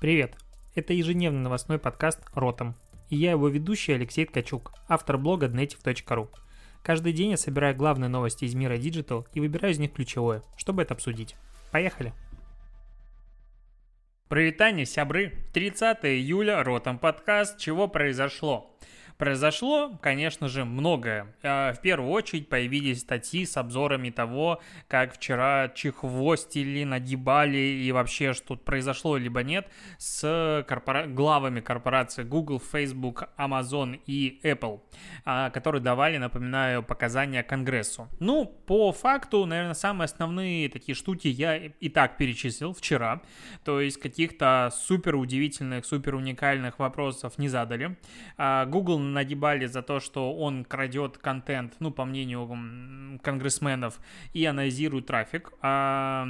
Привет! Это ежедневный новостной подкаст «Ротом». И я его ведущий Алексей Ткачук, автор блога dnetiv.ru. Каждый день я собираю главные новости из мира Digital и выбираю из них ключевое, чтобы это обсудить. Поехали! Привитание, сябры! 30 июля, Ротом подкаст «Чего произошло?» Произошло, конечно же, многое. А, в первую очередь появились статьи с обзорами того, как вчера чехвостили, нагибали и вообще что произошло либо нет с корпора... главами корпораций Google, Facebook, Amazon и Apple, а, которые давали, напоминаю, показания Конгрессу. Ну, по факту, наверное, самые основные такие штуки я и так перечислил вчера. То есть каких-то супер удивительных, супер уникальных вопросов не задали. А, Google нагибали за то, что он крадет контент, ну, по мнению конгрессменов, и анализирует трафик. А,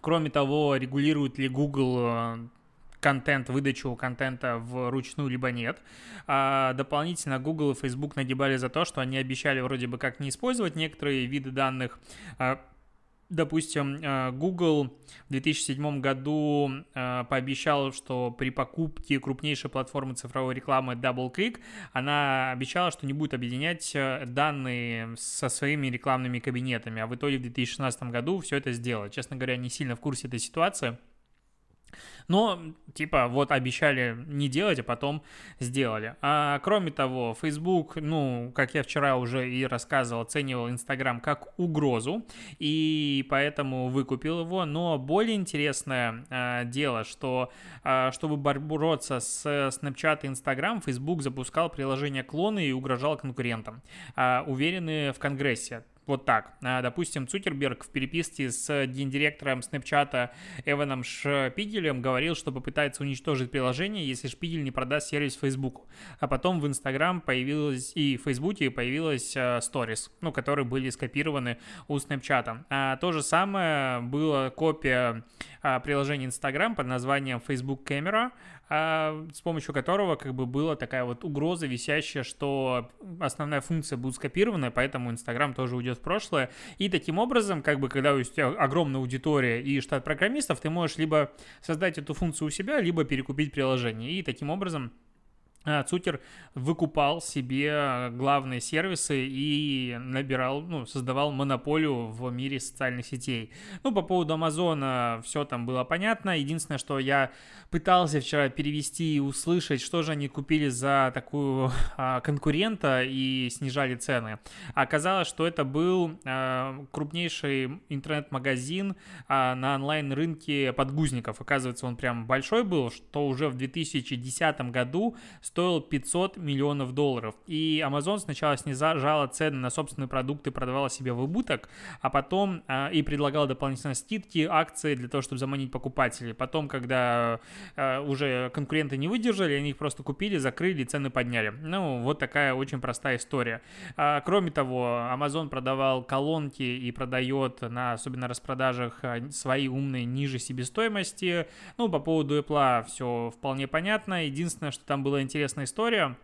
кроме того, регулирует ли Google э, контент, выдачу контента в ручную, либо нет. А дополнительно Google и Facebook нагибали за то, что они обещали вроде бы как не использовать некоторые виды данных, а допустим, э, Google в 2007 году э, пообещал, что при покупке крупнейшей платформы цифровой рекламы DoubleClick она обещала, что не будет объединять э, данные со своими рекламными кабинетами, а в итоге в 2016 году все это сделала. Честно говоря, не сильно в курсе этой ситуации. Но, типа, вот обещали не делать, а потом сделали. А кроме того, Facebook, ну, как я вчера уже и рассказывал, оценивал Instagram как угрозу, и поэтому выкупил его. Но более интересное э, дело, что э, чтобы бороться с Snapchat и Instagram, Facebook запускал приложение клоны и угрожал конкурентам, э, уверены в Конгрессе. Вот так. А, допустим, Цукерберг в переписке с гендиректором Snapchat Эваном Шпигелем говорил, что попытается уничтожить приложение, если Шпигель не продаст сервис Facebook. А потом в Instagram появилась и в Facebook появилась Stories, ну, которые были скопированы у Snapchat. А то же самое было копия а, приложения Instagram под названием Facebook Camera, а, с помощью которого как бы была такая вот угроза висящая, что основная функция будет скопирована, поэтому Инстаграм тоже уйдет в прошлое. И таким образом, как бы, когда у тебя огромная аудитория и штат программистов, ты можешь либо создать эту функцию у себя, либо перекупить приложение. И таким образом Цукер выкупал себе главные сервисы и набирал, ну, создавал монополию в мире социальных сетей. Ну, по поводу Амазона все там было понятно. Единственное, что я пытался вчера перевести и услышать, что же они купили за такую а, конкурента и снижали цены. Оказалось, что это был а, крупнейший интернет-магазин а, на онлайн-рынке подгузников. Оказывается, он прям большой был, что уже в 2010 году стоил 500 миллионов долларов. И Amazon сначала снижала цены на собственные продукты, продавала себе в убыток, а потом а, и предлагала дополнительно скидки, акции для того, чтобы заманить покупателей. Потом, когда а, уже конкуренты не выдержали, они их просто купили, закрыли, цены подняли. Ну, вот такая очень простая история. А, кроме того, Amazon продавал колонки и продает на особенно распродажах свои умные ниже себестоимости. Ну, по поводу Apple все вполне понятно. Единственное, что там было интересно, интересная история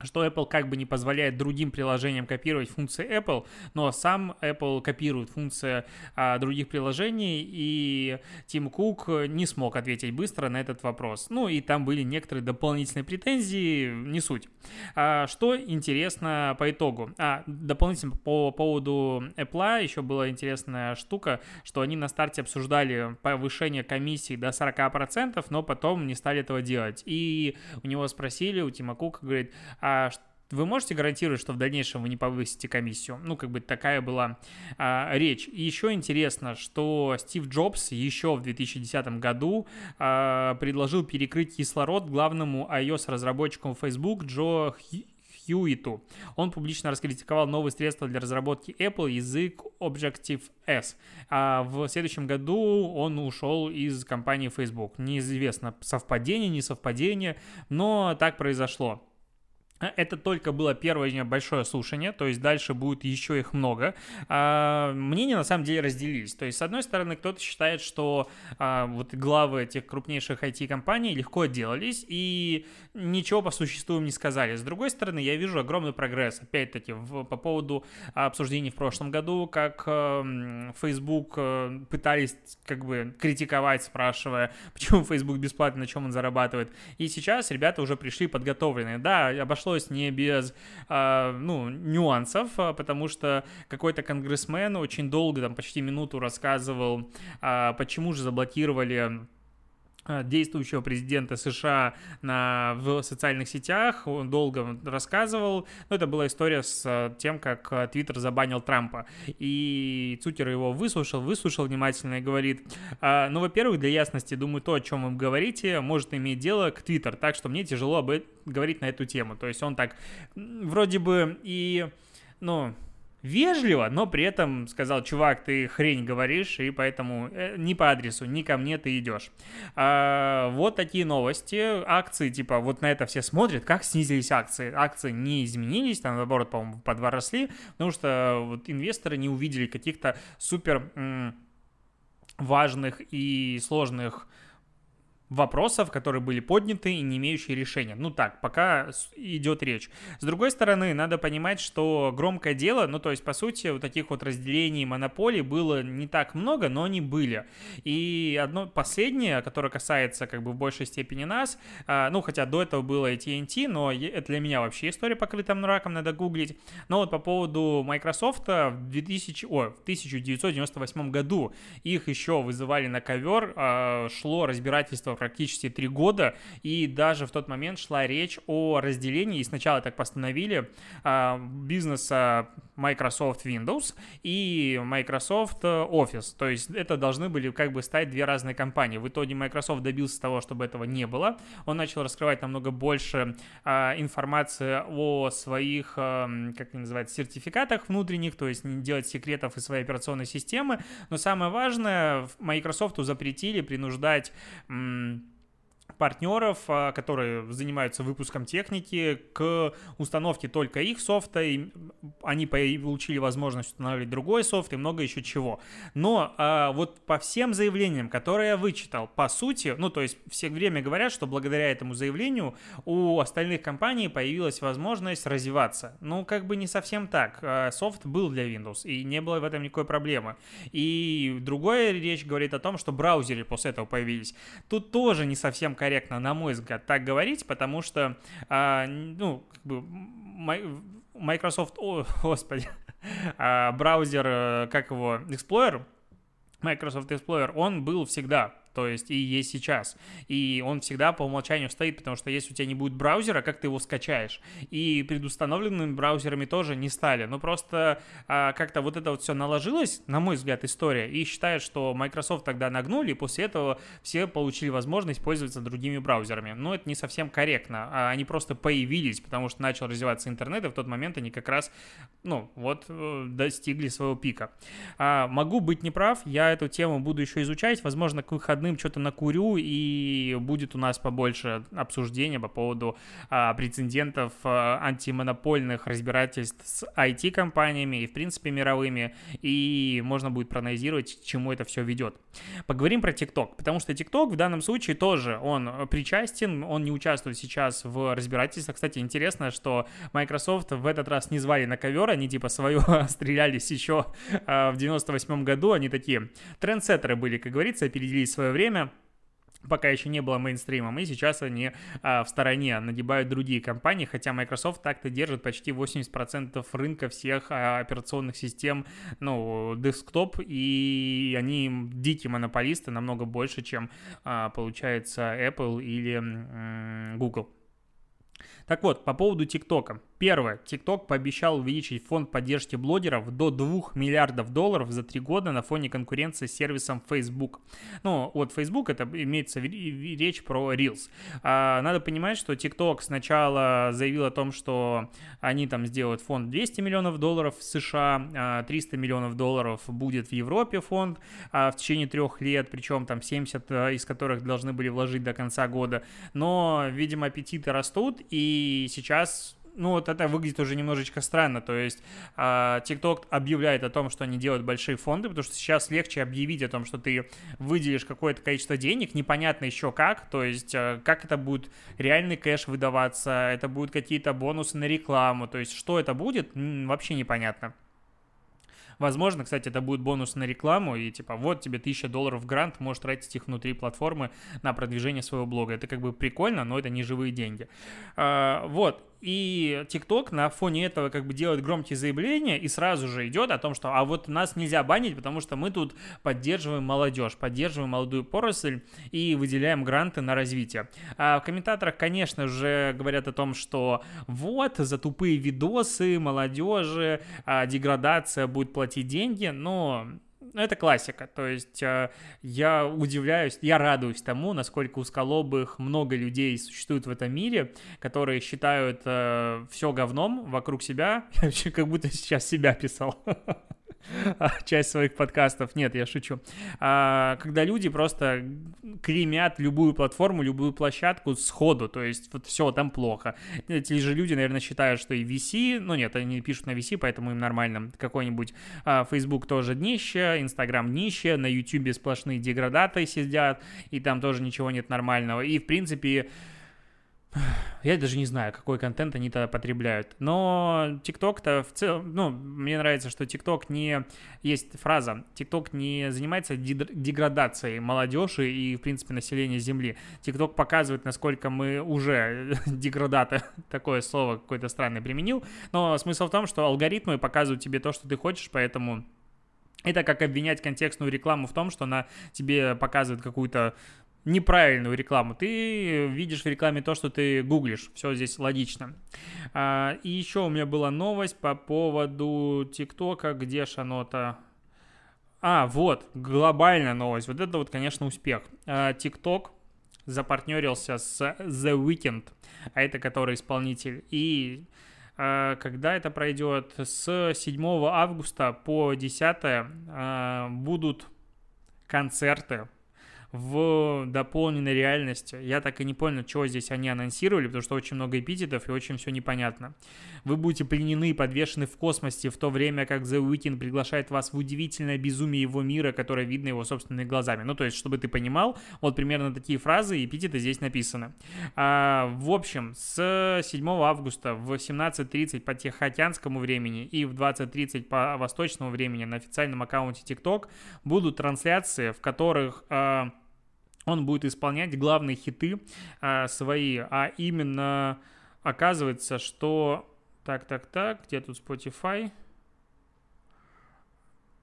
что Apple как бы не позволяет другим приложениям копировать функции Apple, но сам Apple копирует функции а, других приложений, и Тим Кук не смог ответить быстро на этот вопрос. Ну и там были некоторые дополнительные претензии, не суть. А, что интересно по итогу? А, дополнительно по поводу Apple еще была интересная штука, что они на старте обсуждали повышение комиссии до 40%, но потом не стали этого делать. И у него спросили, у Тима Кука, говорит, а вы можете гарантировать, что в дальнейшем вы не повысите комиссию? Ну, как бы такая была а, речь. И еще интересно, что Стив Джобс еще в 2010 году а, предложил перекрыть кислород главному iOS-разработчику Facebook Джо Хьюиту. Он публично раскритиковал новые средства для разработки Apple, язык Objective-S. А в следующем году он ушел из компании Facebook. Неизвестно, совпадение, не совпадение, но так произошло. Э, это только было первое большое слушание, то есть дальше будет еще их много. А, мнения на самом деле разделились. То есть, с одной стороны, кто-то считает, что а, вот главы этих крупнейших IT-компаний легко отделались и ничего по существу им не сказали. С другой стороны, я вижу огромный прогресс, опять-таки, в, по поводу обсуждений в прошлом году, как э, Facebook э, пытались как бы критиковать, спрашивая, почему Facebook бесплатно, на чем он зарабатывает. И сейчас ребята уже пришли подготовленные. Да, обошлось обошлось не без, э, ну, нюансов, а, потому что какой-то конгрессмен очень долго, там почти минуту рассказывал, э, почему же заблокировали действующего президента США на, в социальных сетях, он долго рассказывал, но это была история с тем, как Твиттер забанил Трампа, и Цукер его выслушал, выслушал внимательно и говорит, ну, во-первых, для ясности, думаю, то, о чем вы говорите, может иметь дело к Твиттер, так что мне тяжело об говорить на эту тему. То есть он так вроде бы и, ну, вежливо, но при этом сказал, чувак, ты хрень говоришь, и поэтому э, не по адресу, не ко мне ты идешь. А, вот такие новости. Акции, типа, вот на это все смотрят, как снизились акции. Акции не изменились, там, наоборот, по-моему, по два росли, потому что вот инвесторы не увидели каких-то супер важных и сложных вопросов, которые были подняты и не имеющие решения. Ну так, пока идет речь. С другой стороны, надо понимать, что громкое дело, ну то есть по сути вот таких вот разделений монополий было не так много, но они были. И одно последнее, которое касается как бы в большей степени нас, а, ну хотя до этого было и но это для меня вообще история покрыта мраком, надо гуглить. Но вот по поводу Microsoft в 2000, о, в 1998 году их еще вызывали на ковер, а, шло разбирательство практически три года, и даже в тот момент шла речь о разделении, и сначала так постановили, а, бизнеса Microsoft Windows и Microsoft Office, то есть это должны были как бы стать две разные компании. В итоге Microsoft добился того, чтобы этого не было, он начал раскрывать намного больше а, информации о своих, а, как это называется, сертификатах внутренних, то есть не делать секретов из своей операционной системы, но самое важное, Microsoft запретили принуждать партнеров, а, которые занимаются выпуском техники, к установке только их софта, и они получили возможность устанавливать другой софт и много еще чего. Но а, вот по всем заявлениям, которые я вычитал, по сути, ну то есть все время говорят, что благодаря этому заявлению у остальных компаний появилась возможность развиваться. Ну как бы не совсем так. А, софт был для Windows, и не было в этом никакой проблемы. И другая речь говорит о том, что браузеры после этого появились. Тут тоже не совсем корректно, на мой взгляд, так говорить, потому что, а, ну, как бы, Microsoft, о, господи, а, браузер, э, как его, Explorer, Microsoft Explorer, он был всегда то есть и есть сейчас. И он всегда по умолчанию стоит, потому что если у тебя не будет браузера, как ты его скачаешь? И предустановленными браузерами тоже не стали. Ну просто а, как-то вот это вот все наложилось, на мой взгляд, история, и считают, что Microsoft тогда нагнули, и после этого все получили возможность пользоваться другими браузерами. Но это не совсем корректно. А они просто появились, потому что начал развиваться интернет, и в тот момент они как раз, ну, вот, э, достигли своего пика. А, могу быть неправ, я эту тему буду еще изучать, возможно, к выходным выходным что-то накурю, и будет у нас побольше обсуждения по поводу а, прецедентов а, антимонопольных разбирательств с IT-компаниями и, в принципе, мировыми, и можно будет проанализировать, к чему это все ведет. Поговорим про TikTok, потому что TikTok в данном случае тоже, он причастен, он не участвует сейчас в разбирательствах. Кстати, интересно, что Microsoft в этот раз не звали на ковер, они типа свое стрелялись еще а, в 98 году, они такие трендсеттеры были, как говорится, опередили свое время пока еще не было мейнстримом, и сейчас они а, в стороне нагибают другие компании, хотя Microsoft так-то держит почти 80% рынка всех а, операционных систем, ну, десктоп, и они дикие монополисты, намного больше, чем, а, получается, Apple или м- Google. Так вот, по поводу ТикТока. Первое. TikTok пообещал увеличить фонд поддержки блогеров до 2 миллиардов долларов за 3 года на фоне конкуренции с сервисом Facebook. Ну, вот Facebook это имеется речь про Reels. А, надо понимать, что TikTok сначала заявил о том, что они там сделают фонд 200 миллионов долларов в США, 300 а, миллионов долларов будет в Европе фонд а, в течение трех лет, причем там 70 а, из которых должны были вложить до конца года. Но, видимо, аппетиты растут, и сейчас ну, вот это выглядит уже немножечко странно. То есть а, TikTok объявляет о том, что они делают большие фонды, потому что сейчас легче объявить о том, что ты выделишь какое-то количество денег, непонятно еще как, то есть а, как это будет реальный кэш выдаваться, это будут какие-то бонусы на рекламу, то есть что это будет, вообще непонятно. Возможно, кстати, это будет бонус на рекламу, и типа вот тебе 1000 долларов грант, можешь тратить их внутри платформы на продвижение своего блога. Это как бы прикольно, но это не живые деньги. А, вот, и TikTok на фоне этого как бы делает громкие заявления и сразу же идет о том, что а вот нас нельзя банить, потому что мы тут поддерживаем молодежь, поддерживаем молодую поросль и выделяем гранты на развитие. А в комментаторах, конечно же, говорят о том, что вот за тупые видосы молодежи а, деградация будет платить деньги, но это классика. То есть э, я удивляюсь, я радуюсь тому, насколько усколобых много людей существует в этом мире, которые считают э, все говном вокруг себя. Я как будто сейчас себя писал. часть своих подкастов. Нет, я шучу. А, когда люди просто кремят любую платформу, любую площадку сходу, то есть вот все, там плохо. Эти же люди, наверное, считают, что и VC, ну нет, они пишут на VC, поэтому им нормально. Какой-нибудь а, Facebook тоже днище, Instagram днище, на YouTube сплошные деградаты сидят, и там тоже ничего нет нормального. И, в принципе, я даже не знаю, какой контент они тогда потребляют. Но TikTok-то в целом, ну, мне нравится, что TikTok не... Есть фраза, TikTok не занимается деградацией молодежи и, в принципе, населения Земли. TikTok показывает, насколько мы уже деградаты, такое слово какое-то странное применил. Но смысл в том, что алгоритмы показывают тебе то, что ты хочешь, поэтому это как обвинять контекстную рекламу в том, что она тебе показывает какую-то неправильную рекламу. Ты видишь в рекламе то, что ты гуглишь. Все здесь логично. А, и еще у меня была новость по поводу ТикТока. Где ж оно-то? А, вот, глобальная новость. Вот это вот, конечно, успех. А, ТикТок запартнерился с The Weeknd, а это который исполнитель. И а, когда это пройдет? С 7 августа по 10 будут концерты в дополненной реальности. Я так и не понял, чего здесь они анонсировали, потому что очень много эпитетов и очень все непонятно. Вы будете пленены и подвешены в космосе в то время, как The Weeknd приглашает вас в удивительное безумие его мира, которое видно его собственными глазами. Ну, то есть, чтобы ты понимал, вот примерно такие фразы и эпитеты здесь написаны. А, в общем, с 7 августа в 17.30 по Тихоокеанскому времени и в 20.30 по восточному времени на официальном аккаунте TikTok будут трансляции, в которых... А, он будет исполнять главные хиты а, свои, а именно оказывается, что... Так, так, так, где тут Spotify?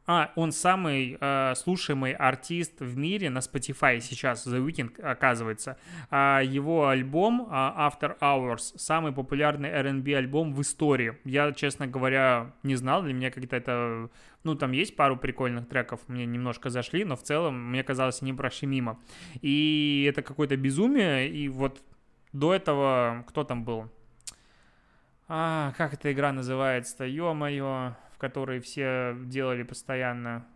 А, он самый э, слушаемый артист в мире на Spotify сейчас, The Weeknd, оказывается. А его альбом э, After Hours самый популярный R&B альбом в истории. Я, честно говоря, не знал, для меня как-то это... Ну, там есть пару прикольных треков, мне немножко зашли, но в целом, мне казалось, они прошли мимо. И это какое-то безумие, и вот до этого... Кто там был? А, как эта игра называется-то? Ё-моё которые все делали постоянно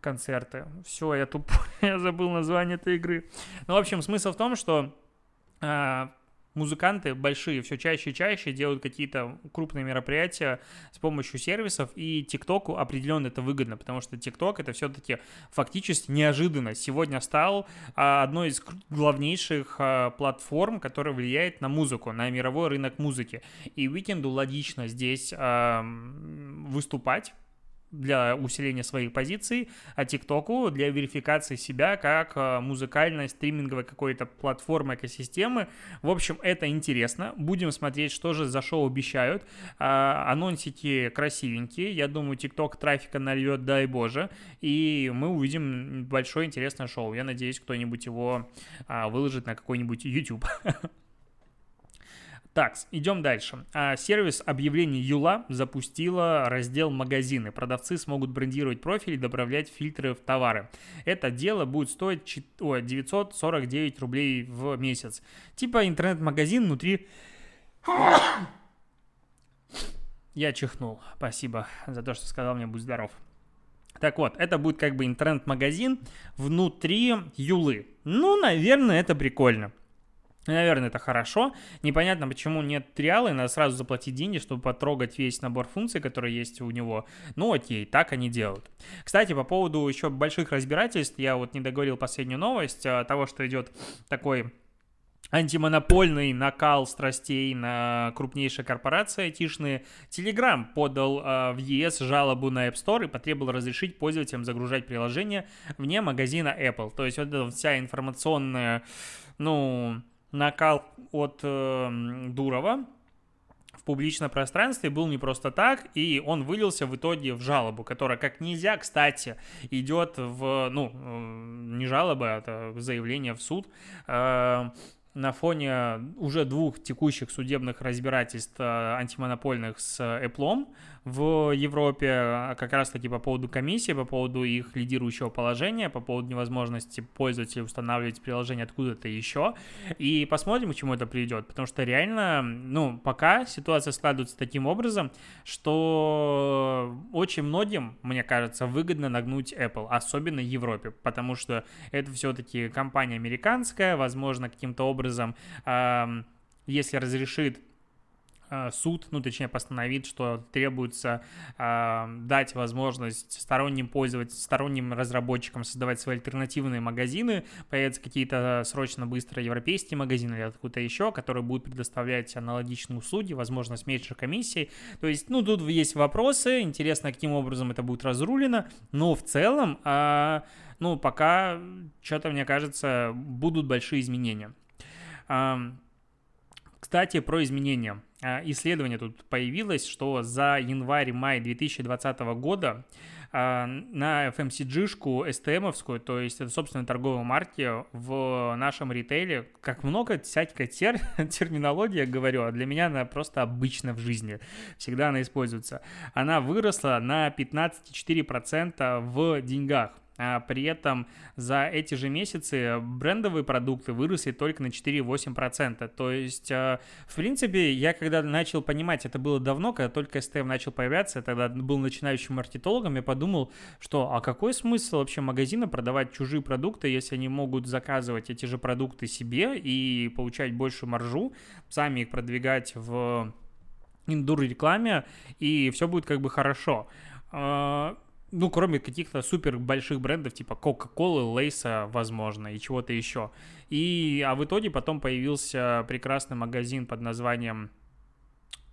концерты. Все, я тупой, я забыл название этой игры. Ну, в общем, смысл в том, что а, музыканты большие все чаще и чаще делают какие-то крупные мероприятия с помощью сервисов, и ТикТоку определенно это выгодно, потому что ТикТок это все-таки фактически неожиданно. Сегодня стал а, одной из главнейших а, платформ, которая влияет на музыку, на мировой рынок музыки. И Уикенду логично здесь выступать, для усиления своих позиций, а ТикТоку для верификации себя как э, музыкальной стриминговой какой-то платформы, экосистемы. В общем, это интересно. Будем смотреть, что же за шоу обещают. А, анонсики красивенькие. Я думаю, ТикТок трафика нальет, дай боже. И мы увидим большое интересное шоу. Я надеюсь, кто-нибудь его а, выложит на какой-нибудь YouTube. Так, идем дальше. А, сервис объявлений Юла запустила раздел магазины. Продавцы смогут брендировать профили и добавлять фильтры в товары. Это дело будет стоить 949 рублей в месяц. Типа интернет-магазин внутри... Я чихнул. Спасибо за то, что сказал мне «Будь здоров». Так вот, это будет как бы интернет-магазин внутри Юлы. Ну, наверное, это прикольно. Наверное, это хорошо. Непонятно, почему нет триала, и надо сразу заплатить деньги, чтобы потрогать весь набор функций, которые есть у него. Ну, окей, так они делают. Кстати, по поводу еще больших разбирательств, я вот не договорил последнюю новость, а, того, что идет такой антимонопольный накал страстей на крупнейшие корпорации айтишные, Telegram подал э, в ЕС жалобу на App Store и потребовал разрешить пользователям загружать приложение вне магазина Apple. То есть вот эта вся информационная, ну, накал от э, Дурова в публичном пространстве был не просто так, и он вылился в итоге в жалобу, которая как нельзя, кстати, идет в, ну, э, не жалоба, а это заявление в суд, э, на фоне уже двух текущих судебных разбирательств э, антимонопольных с Apple в Европе, а как раз-таки по поводу комиссии, по поводу их лидирующего положения, по поводу невозможности пользователей устанавливать приложение откуда-то еще. И посмотрим, к чему это приведет, потому что реально, ну, пока ситуация складывается таким образом, что очень многим, мне кажется, выгодно нагнуть Apple, особенно Европе, потому что это все-таки компания американская, возможно, каким-то образом, если разрешит Э, суд, ну, точнее, постановит, что требуется э, дать возможность сторонним пользователям, сторонним разработчикам создавать свои альтернативные магазины, появятся какие-то срочно быстро европейские магазины или откуда-то еще, которые будут предоставлять аналогичные услуги, возможно, с меньшей комиссией. То есть, ну, тут есть вопросы, интересно, каким образом это будет разрулено, но в целом, э, ну, пока, что-то, мне кажется, будут большие изменения. Кстати, про изменения. А, исследование тут появилось, что за январь-май 2020 года а, на FMCG-шку STM-овскую, то есть это, собственно, торговые марки в нашем ритейле, как много всякой тер терминологии, говорю, а для меня она просто обычна в жизни, всегда она используется. Она выросла на 15,4% в деньгах. А при этом за эти же месяцы брендовые продукты выросли только на 4,8%. То есть, э, в принципе, я когда начал понимать, это было давно, когда только STM начал появляться, я тогда был начинающим маркетологом, я подумал, что а какой смысл вообще магазина продавать чужие продукты, если они могут заказывать эти же продукты себе и получать большую маржу, сами их продвигать в индур рекламе, и все будет как бы хорошо а, ну, кроме каких-то супер больших брендов, типа Coca-Cola, Лейса, возможно, и чего-то еще. И, а в итоге потом появился прекрасный магазин под названием...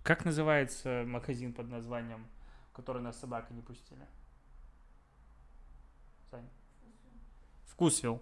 Как называется магазин под названием, который нас собака не пустили? Сань. Вкусвилл.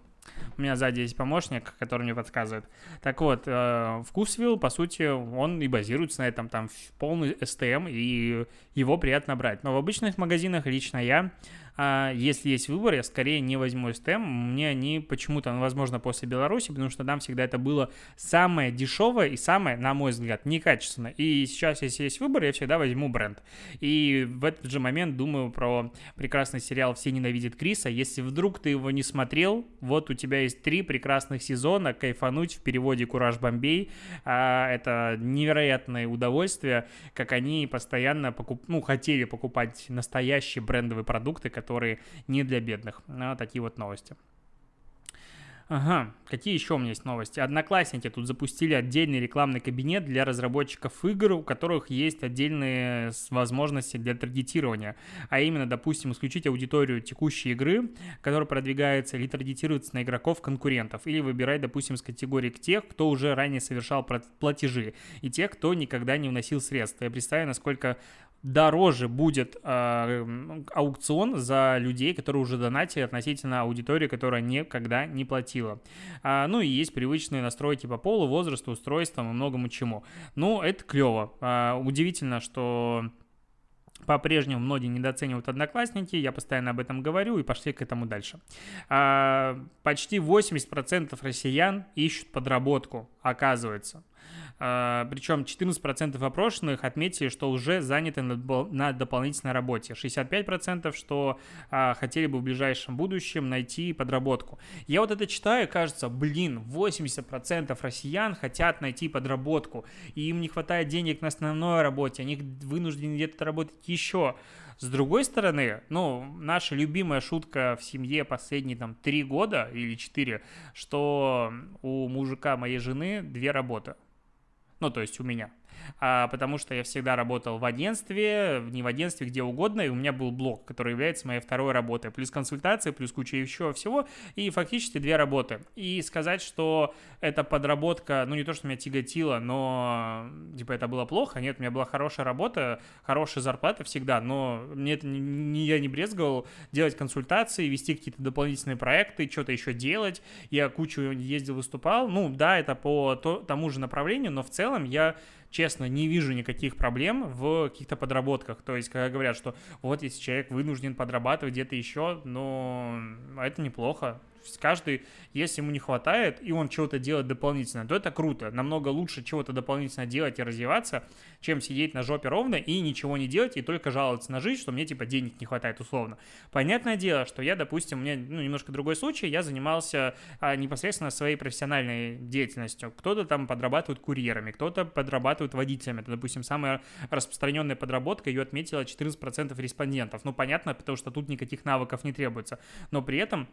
У меня сзади есть помощник, который мне подсказывает. Так вот, э, Вкусвилл, по сути, он и базируется на этом, там полный STM, и его приятно брать. Но в обычных магазинах лично я а если есть выбор, я скорее не возьму STM. Мне они почему-то, ну, возможно, после Беларуси, потому что там всегда это было самое дешевое и самое, на мой взгляд, некачественное. И сейчас, если есть выбор, я всегда возьму бренд. И в этот же момент думаю про прекрасный сериал «Все ненавидят Криса». Если вдруг ты его не смотрел, вот у тебя есть три прекрасных сезона, кайфануть в переводе «Кураж Бомбей». А, это невероятное удовольствие, как они постоянно покуп... ну, хотели покупать настоящие брендовые продукты, которые не для бедных. А, такие вот новости. Ага, какие еще у меня есть новости? Одноклассники тут запустили отдельный рекламный кабинет для разработчиков игр, у которых есть отдельные возможности для таргетирования. А именно, допустим, исключить аудиторию текущей игры, которая продвигается или таргетируется на игроков-конкурентов, или выбирать, допустим, с категории тех, кто уже ранее совершал платежи, и тех, кто никогда не вносил средства. Я представляю, насколько дороже будет э, аукцион за людей, которые уже донатили относительно аудитории, которая никогда не платила. А, ну и есть привычные настройки по полу, возрасту, устройствам и многому чему. Ну, это клево. А, удивительно, что по-прежнему многие недооценивают одноклассники, я постоянно об этом говорю и пошли к этому дальше. А, почти 80% россиян ищут подработку, оказывается. А, Причем 14% опрошенных отметили, что уже заняты на дополнительной работе. 65% что а, хотели бы в ближайшем будущем найти подработку. Я вот это читаю, кажется, блин, 80% россиян хотят найти подработку, и им не хватает денег на основной работе, они вынуждены где-то работать еще. С другой стороны, ну, наша любимая шутка в семье последние там три года или четыре, что у мужика моей жены две работы. Ну, то есть у меня а, потому что я всегда работал в агентстве, не в агентстве, где угодно, и у меня был блог, который является моей второй работой, плюс консультация, плюс куча еще всего, и фактически две работы. И сказать, что эта подработка, ну не то, что меня тяготило, но типа это было плохо, нет, у меня была хорошая работа, хорошая зарплата всегда, но мне это не, я не брезговал делать консультации, вести какие-то дополнительные проекты, что-то еще делать, я кучу ездил, выступал, ну да, это по то, тому же направлению, но в целом я честно, не вижу никаких проблем в каких-то подработках. То есть, когда говорят, что вот если человек вынужден подрабатывать где-то еще, но это неплохо каждый, если ему не хватает, и он чего-то делает дополнительно, то это круто. Намного лучше чего-то дополнительно делать и развиваться, чем сидеть на жопе ровно и ничего не делать, и только жаловаться на жизнь, что мне, типа, денег не хватает, условно. Понятное дело, что я, допустим, у меня, ну, немножко другой случай, я занимался а, непосредственно своей профессиональной деятельностью. Кто-то там подрабатывает курьерами, кто-то подрабатывает водителями. Это, допустим, самая распространенная подработка, ее отметила 14% респондентов. Ну, понятно, потому что тут никаких навыков не требуется. Но при этом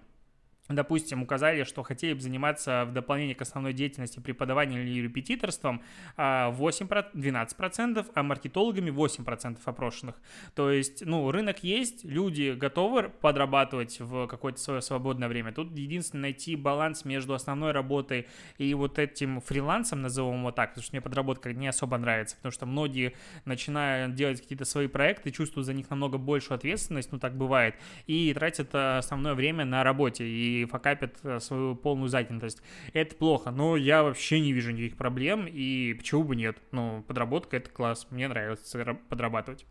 допустим, указали, что хотели бы заниматься в дополнение к основной деятельности преподаванием или репетиторством 8, а, 12%, а маркетологами 8% опрошенных. То есть, ну, рынок есть, люди готовы подрабатывать в какое-то свое свободное время. Тут единственное найти баланс между основной работой и вот этим фрилансом, назовем его так, потому что мне подработка не особо нравится, потому что многие начинают делать какие-то свои проекты, чувствуют за них намного большую ответственность, ну так бывает, и тратят основное время на работе. И факапят э, свою полную занятость. Это плохо, но я вообще не вижу никаких проблем, и почему бы нет? Ну, подработка — это класс, мне нравится подрабатывать.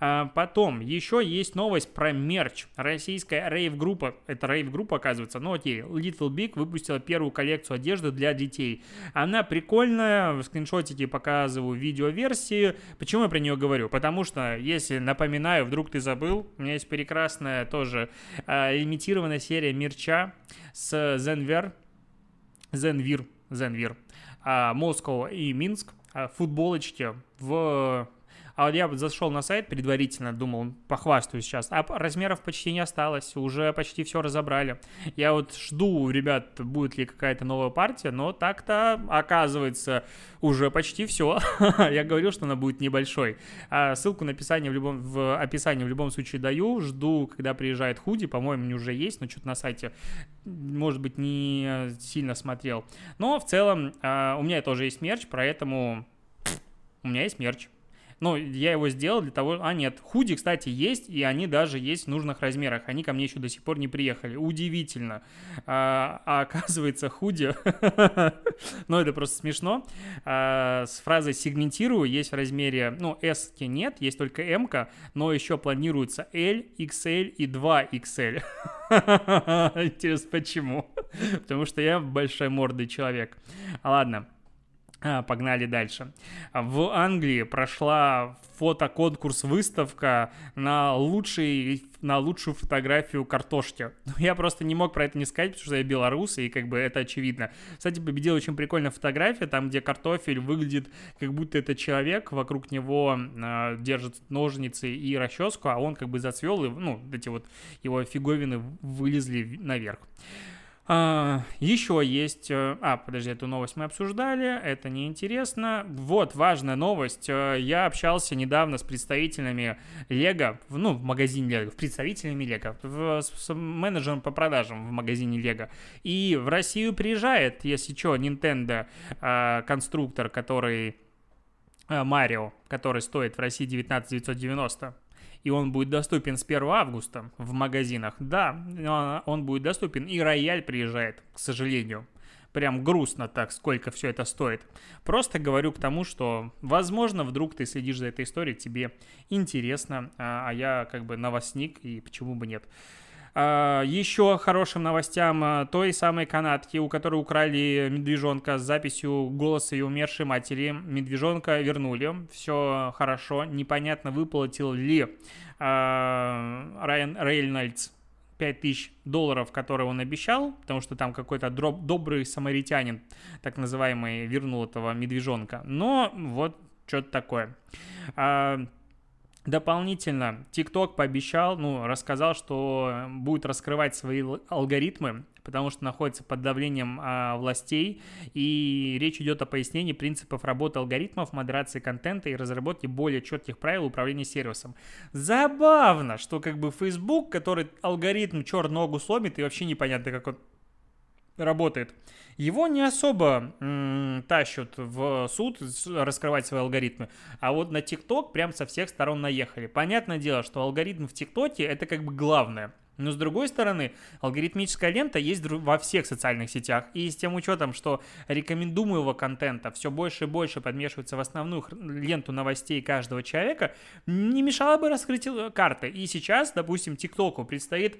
А, потом, еще есть новость про мерч. Российская рейв-группа, это рейв-группа оказывается, ну окей, Little Big выпустила первую коллекцию одежды для детей. Она прикольная, в скриншотике показываю видеоверсии. Почему я про нее говорю? Потому что, если напоминаю, вдруг ты забыл, у меня есть прекрасная тоже а, имитированная серия мерча с Zenver, Zenvir, Zenvir, а, Москва и Минск, а, футболочки в а вот я зашел на сайт предварительно, думал, похвастаюсь сейчас, а размеров почти не осталось, уже почти все разобрали. Я вот жду, ребят, будет ли какая-то новая партия, но так-то оказывается уже почти все. я говорил, что она будет небольшой. А ссылку на описание в любом, в описании в любом случае даю, жду, когда приезжает худи, по-моему, не уже есть, но что-то на сайте, может быть, не сильно смотрел. Но в целом а, у меня тоже есть мерч, поэтому у меня есть мерч. Ну, я его сделал для того... А, нет, худи, кстати, есть, и они даже есть в нужных размерах. Они ко мне еще до сих пор не приехали. Удивительно. А, а оказывается, худи... ну, это просто смешно. А, с фразой «сегментирую» есть в размере... Ну, S нет, есть только M, но еще планируется L, XL и 2XL. Интересно, почему? Потому что я большой мордый человек. Ладно. А, погнали дальше. В Англии прошла фотоконкурс, выставка на, лучший, на лучшую фотографию картошки. Я просто не мог про это не сказать, потому что я белорус, и как бы это очевидно. Кстати, победила очень прикольная фотография, там, где картофель выглядит, как будто это человек, вокруг него э, держит ножницы и расческу, а он как бы зацвел, и, ну, эти вот его фиговины вылезли наверх. А, еще есть... Э, а, подожди, эту новость мы обсуждали, это неинтересно. Вот, важная новость. Э, я общался недавно с представителями Лего, ну, в магазине Лего, представителями Лего, с менеджером по продажам в магазине Лего. И в Россию приезжает, если что, Nintendo а, конструктор, который... Марио, который стоит в России 19 990 и он будет доступен с 1 августа в магазинах. Да, он будет доступен, и рояль приезжает, к сожалению. Прям грустно так, сколько все это стоит. Просто говорю к тому, что, возможно, вдруг ты следишь за этой историей, тебе интересно, а, а я как бы новостник, и почему бы нет. А, еще хорошим новостям а, той самой канатки, у которой украли медвежонка с записью голоса и умершей матери. Медвежонка вернули, все хорошо. Непонятно, выплатил ли а, Райан Рейнольдс 5000 долларов, которые он обещал, потому что там какой-то добрый самаритянин, так называемый, вернул этого медвежонка. Но вот что-то такое. Дополнительно TikTok пообещал, ну, рассказал, что будет раскрывать свои алгоритмы, потому что находится под давлением а, властей, и речь идет о пояснении принципов работы алгоритмов, модерации контента и разработке более четких правил управления сервисом. Забавно, что как бы Facebook, который алгоритм черт ногу сломит, и вообще непонятно, как он работает, его не особо тащат в суд раскрывать свои алгоритмы, а вот на ТикТок прям со всех сторон наехали. Понятное дело, что алгоритм в ТикТоке это как бы главное. Но с другой стороны, алгоритмическая лента есть во всех социальных сетях. И с тем учетом, что рекомендуемого контента все больше и больше подмешивается в основную ленту новостей каждого человека, не мешало бы раскрыть э, карты. И сейчас, допустим, ТикТоку предстоит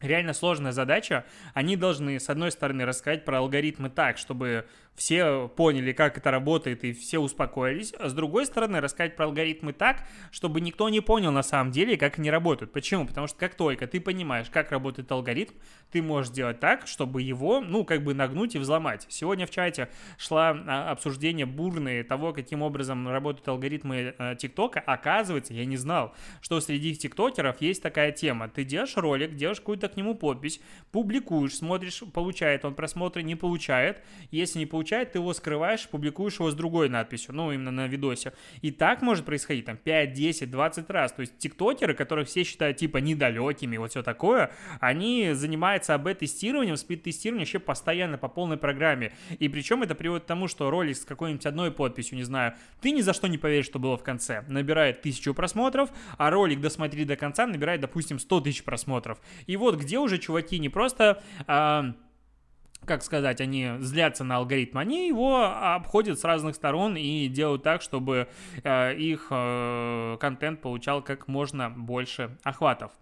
реально сложная задача. Они должны, с одной стороны, рассказать про алгоритмы так, чтобы все поняли, как это работает, и все успокоились. А с другой стороны, рассказать про алгоритмы так, чтобы никто не понял на самом деле, как они работают. Почему? Потому что как только ты понимаешь, как работает алгоритм, ты можешь сделать так, чтобы его, ну, как бы нагнуть и взломать. Сегодня в чате шла а, обсуждение бурное того, каким образом работают алгоритмы а, ТикТока. Оказывается, я не знал, что среди тиктокеров есть такая тема. Ты делаешь ролик, делаешь какую-то к нему подпись, публикуешь, смотришь, получает он просмотры, не получает. Если не получает, получает, ты его скрываешь, публикуешь его с другой надписью, ну, именно на видосе. И так может происходить там 5, 10, 20 раз. То есть тиктокеры, которых все считают типа недалекими, вот все такое, они занимаются АБ-тестированием, спид-тестированием вообще постоянно по полной программе. И причем это приводит к тому, что ролик с какой-нибудь одной подписью, не знаю, ты ни за что не поверишь, что было в конце. Набирает тысячу просмотров, а ролик «Досмотри до конца» набирает, допустим, 100 тысяч просмотров. И вот где уже чуваки не просто... А, как сказать, они злятся на алгоритм, они его обходят с разных сторон и делают так, чтобы э, их э, контент получал как можно больше охватов.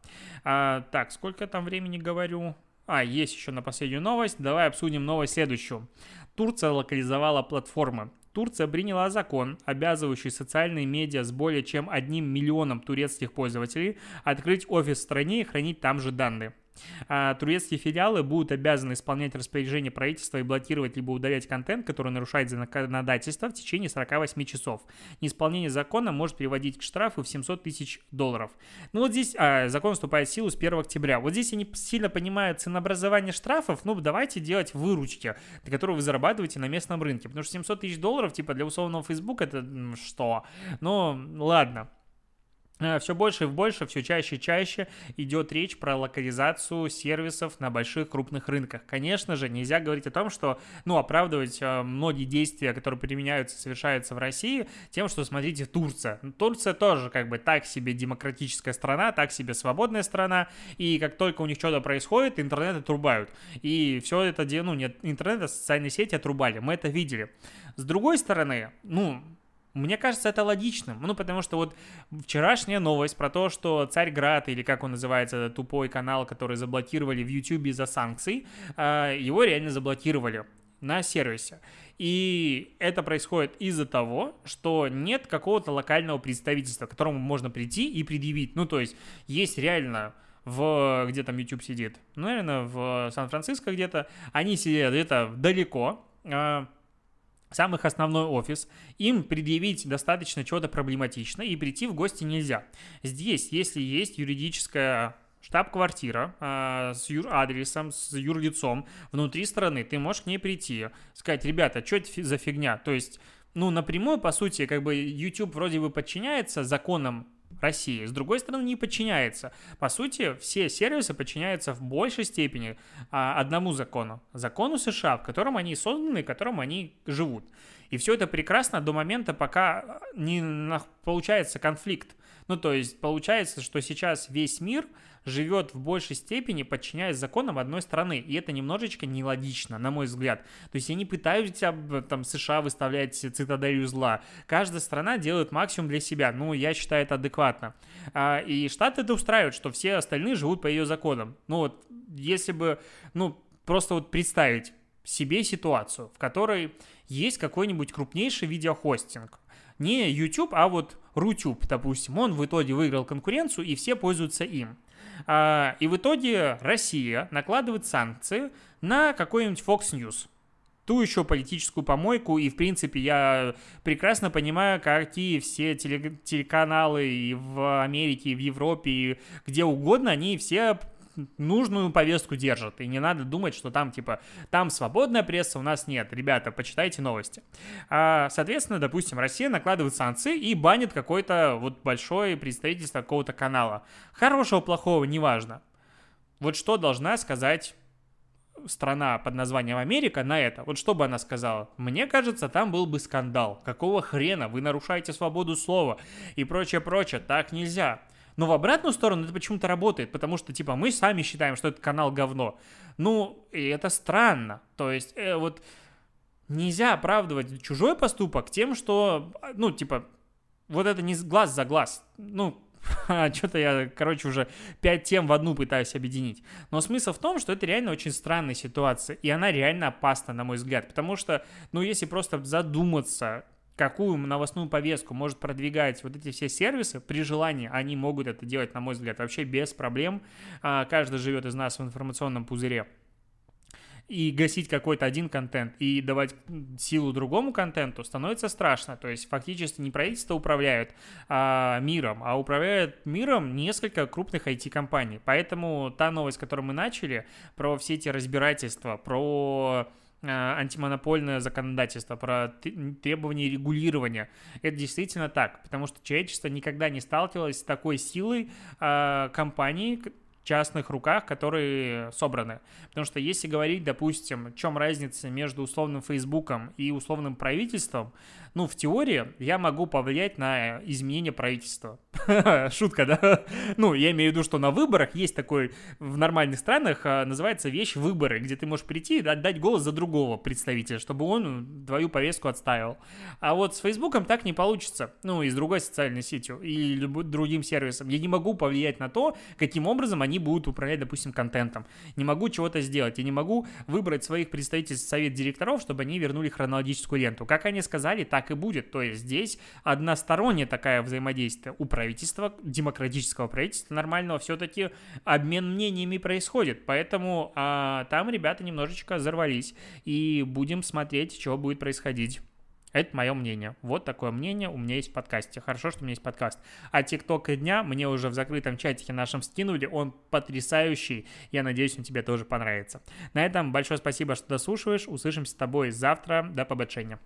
А, так, сколько там времени говорю? А, есть еще на последнюю новость. Давай обсудим новость следующую. Турция локализовала платформы. Турция приняла закон, обязывающий социальные медиа с более чем одним миллионом турецких пользователей открыть офис в стране и хранить там же данные. А, турецкие филиалы будут обязаны исполнять распоряжение правительства и блокировать либо удалять контент, который нарушает законодательство в течение 48 часов. Неисполнение закона может приводить к штрафу в 700 тысяч долларов. Ну вот здесь а, закон вступает в силу с 1 октября. Вот здесь я не сильно понимаю ценообразование штрафов, ну давайте делать выручки, которые вы зарабатываете на местном рынке, потому что 700 тысяч долларов, типа для условного Facebook это что? Ну ладно, все больше и больше, все чаще и чаще идет речь про локализацию сервисов на больших крупных рынках. Конечно же, нельзя говорить о том, что, ну, оправдывать э, многие действия, которые применяются, совершаются в России, тем, что, смотрите, Турция. Турция тоже как бы так себе демократическая страна, так себе свободная страна, и как только у них что-то происходит, интернет отрубают. И все это, ну, нет, интернет, социальные сети отрубали, мы это видели. С другой стороны, ну, мне кажется, это логичным. Ну, потому что вот вчерашняя новость про то, что Царьград, или как он называется, тупой канал, который заблокировали в YouTube из-за санкций, а, его реально заблокировали на сервисе. И это происходит из-за того, что нет какого-то локального представительства, к которому можно прийти и предъявить. Ну, то есть, есть реально в... Где там YouTube сидит? Ну, наверное, в Сан-Франциско где-то. Они сидят где-то далеко, а, сам их основной офис, им предъявить достаточно чего-то проблематично и прийти в гости нельзя. Здесь, если есть юридическая штаб-квартира э, с юр адресом, с юрлицом внутри страны, ты можешь к ней прийти, сказать, ребята, что это за фигня? То есть, ну, напрямую, по сути, как бы YouTube вроде бы подчиняется законам России. С другой стороны, не подчиняется. По сути, все сервисы подчиняются в большей степени а, одному закону. Закону США, в котором они созданы, в котором они живут. И все это прекрасно до момента, пока не получается конфликт. Ну, то есть, получается, что сейчас весь мир – живет в большей степени, подчиняясь законам одной страны. И это немножечко нелогично, на мой взгляд. То есть я не пытаюсь там США выставлять цитаделью зла. Каждая страна делает максимум для себя. Ну, я считаю это адекватно. А, и Штаты это устраивает, что все остальные живут по ее законам. Ну вот, если бы, ну, просто вот представить себе ситуацию, в которой есть какой-нибудь крупнейший видеохостинг, не YouTube, а вот Рутюб, допустим, он в итоге выиграл конкуренцию, и все пользуются им. А, и в итоге Россия накладывает санкции на какой-нибудь Fox News. ту еще политическую помойку, и, в принципе, я прекрасно понимаю, какие все теле- телеканалы и в Америке, и в Европе, и где угодно, они все нужную повестку держат. И не надо думать, что там, типа, там свободная пресса, у нас нет. Ребята, почитайте новости. А, соответственно, допустим, Россия накладывает санкции и банит какой-то вот большое представительство какого-то канала. Хорошего, плохого, неважно. Вот что должна сказать страна под названием Америка на это, вот что бы она сказала? Мне кажется, там был бы скандал. Какого хрена? Вы нарушаете свободу слова и прочее, прочее. Так нельзя. Но в обратную сторону это почему-то работает, потому что, типа, мы сами считаем, что этот канал говно. Ну, и это странно. То есть, э, вот нельзя оправдывать чужой поступок тем, что, ну, типа, вот это не глаз за глаз. Ну, что-то я, короче, уже пять тем в одну пытаюсь объединить. Но смысл в том, что это реально очень странная ситуация, и она реально опасна, на мой взгляд, потому что, ну, если просто задуматься, какую новостную повестку может продвигать вот эти все сервисы, при желании они могут это делать, на мой взгляд, вообще без проблем. А, каждый живет из нас в информационном пузыре и гасить какой-то один контент и давать силу другому контенту становится страшно. То есть фактически не правительство управляет а, миром, а управляет миром несколько крупных IT-компаний. Поэтому та новость, которую мы начали, про все эти разбирательства, про антимонопольное законодательство, про требования регулирования. Это действительно так, потому что человечество никогда не сталкивалось с такой силой э, компаний, частных руках, которые собраны. Потому что если говорить, допустим, в чем разница между условным Фейсбуком и условным правительством, ну, в теории я могу повлиять на изменение правительства. Шутка, да? Ну, я имею в виду, что на выборах есть такой, в нормальных странах а, называется вещь выборы, где ты можешь прийти и отдать голос за другого представителя, чтобы он твою повестку отставил. А вот с Фейсбуком так не получится. Ну, и с другой социальной сетью, и любым другим сервисом. Я не могу повлиять на то, каким образом они будут управлять, допустим, контентом. Не могу чего-то сделать. Я не могу выбрать своих представителей совет директоров, чтобы они вернули хронологическую ленту. Как они сказали, так и будет. То есть здесь односторонняя такая взаимодействие у правительства, демократического правительства нормального, все-таки обмен мнениями происходит. Поэтому а, там ребята немножечко взорвались. И будем смотреть, что будет происходить. Это мое мнение. Вот такое мнение у меня есть в подкасте. Хорошо, что у меня есть подкаст. А ТикТок дня мне уже в закрытом чатике нашем скинули. Он потрясающий. Я надеюсь, он тебе тоже понравится. На этом большое спасибо, что дослушиваешь. Услышимся с тобой завтра. До побочения.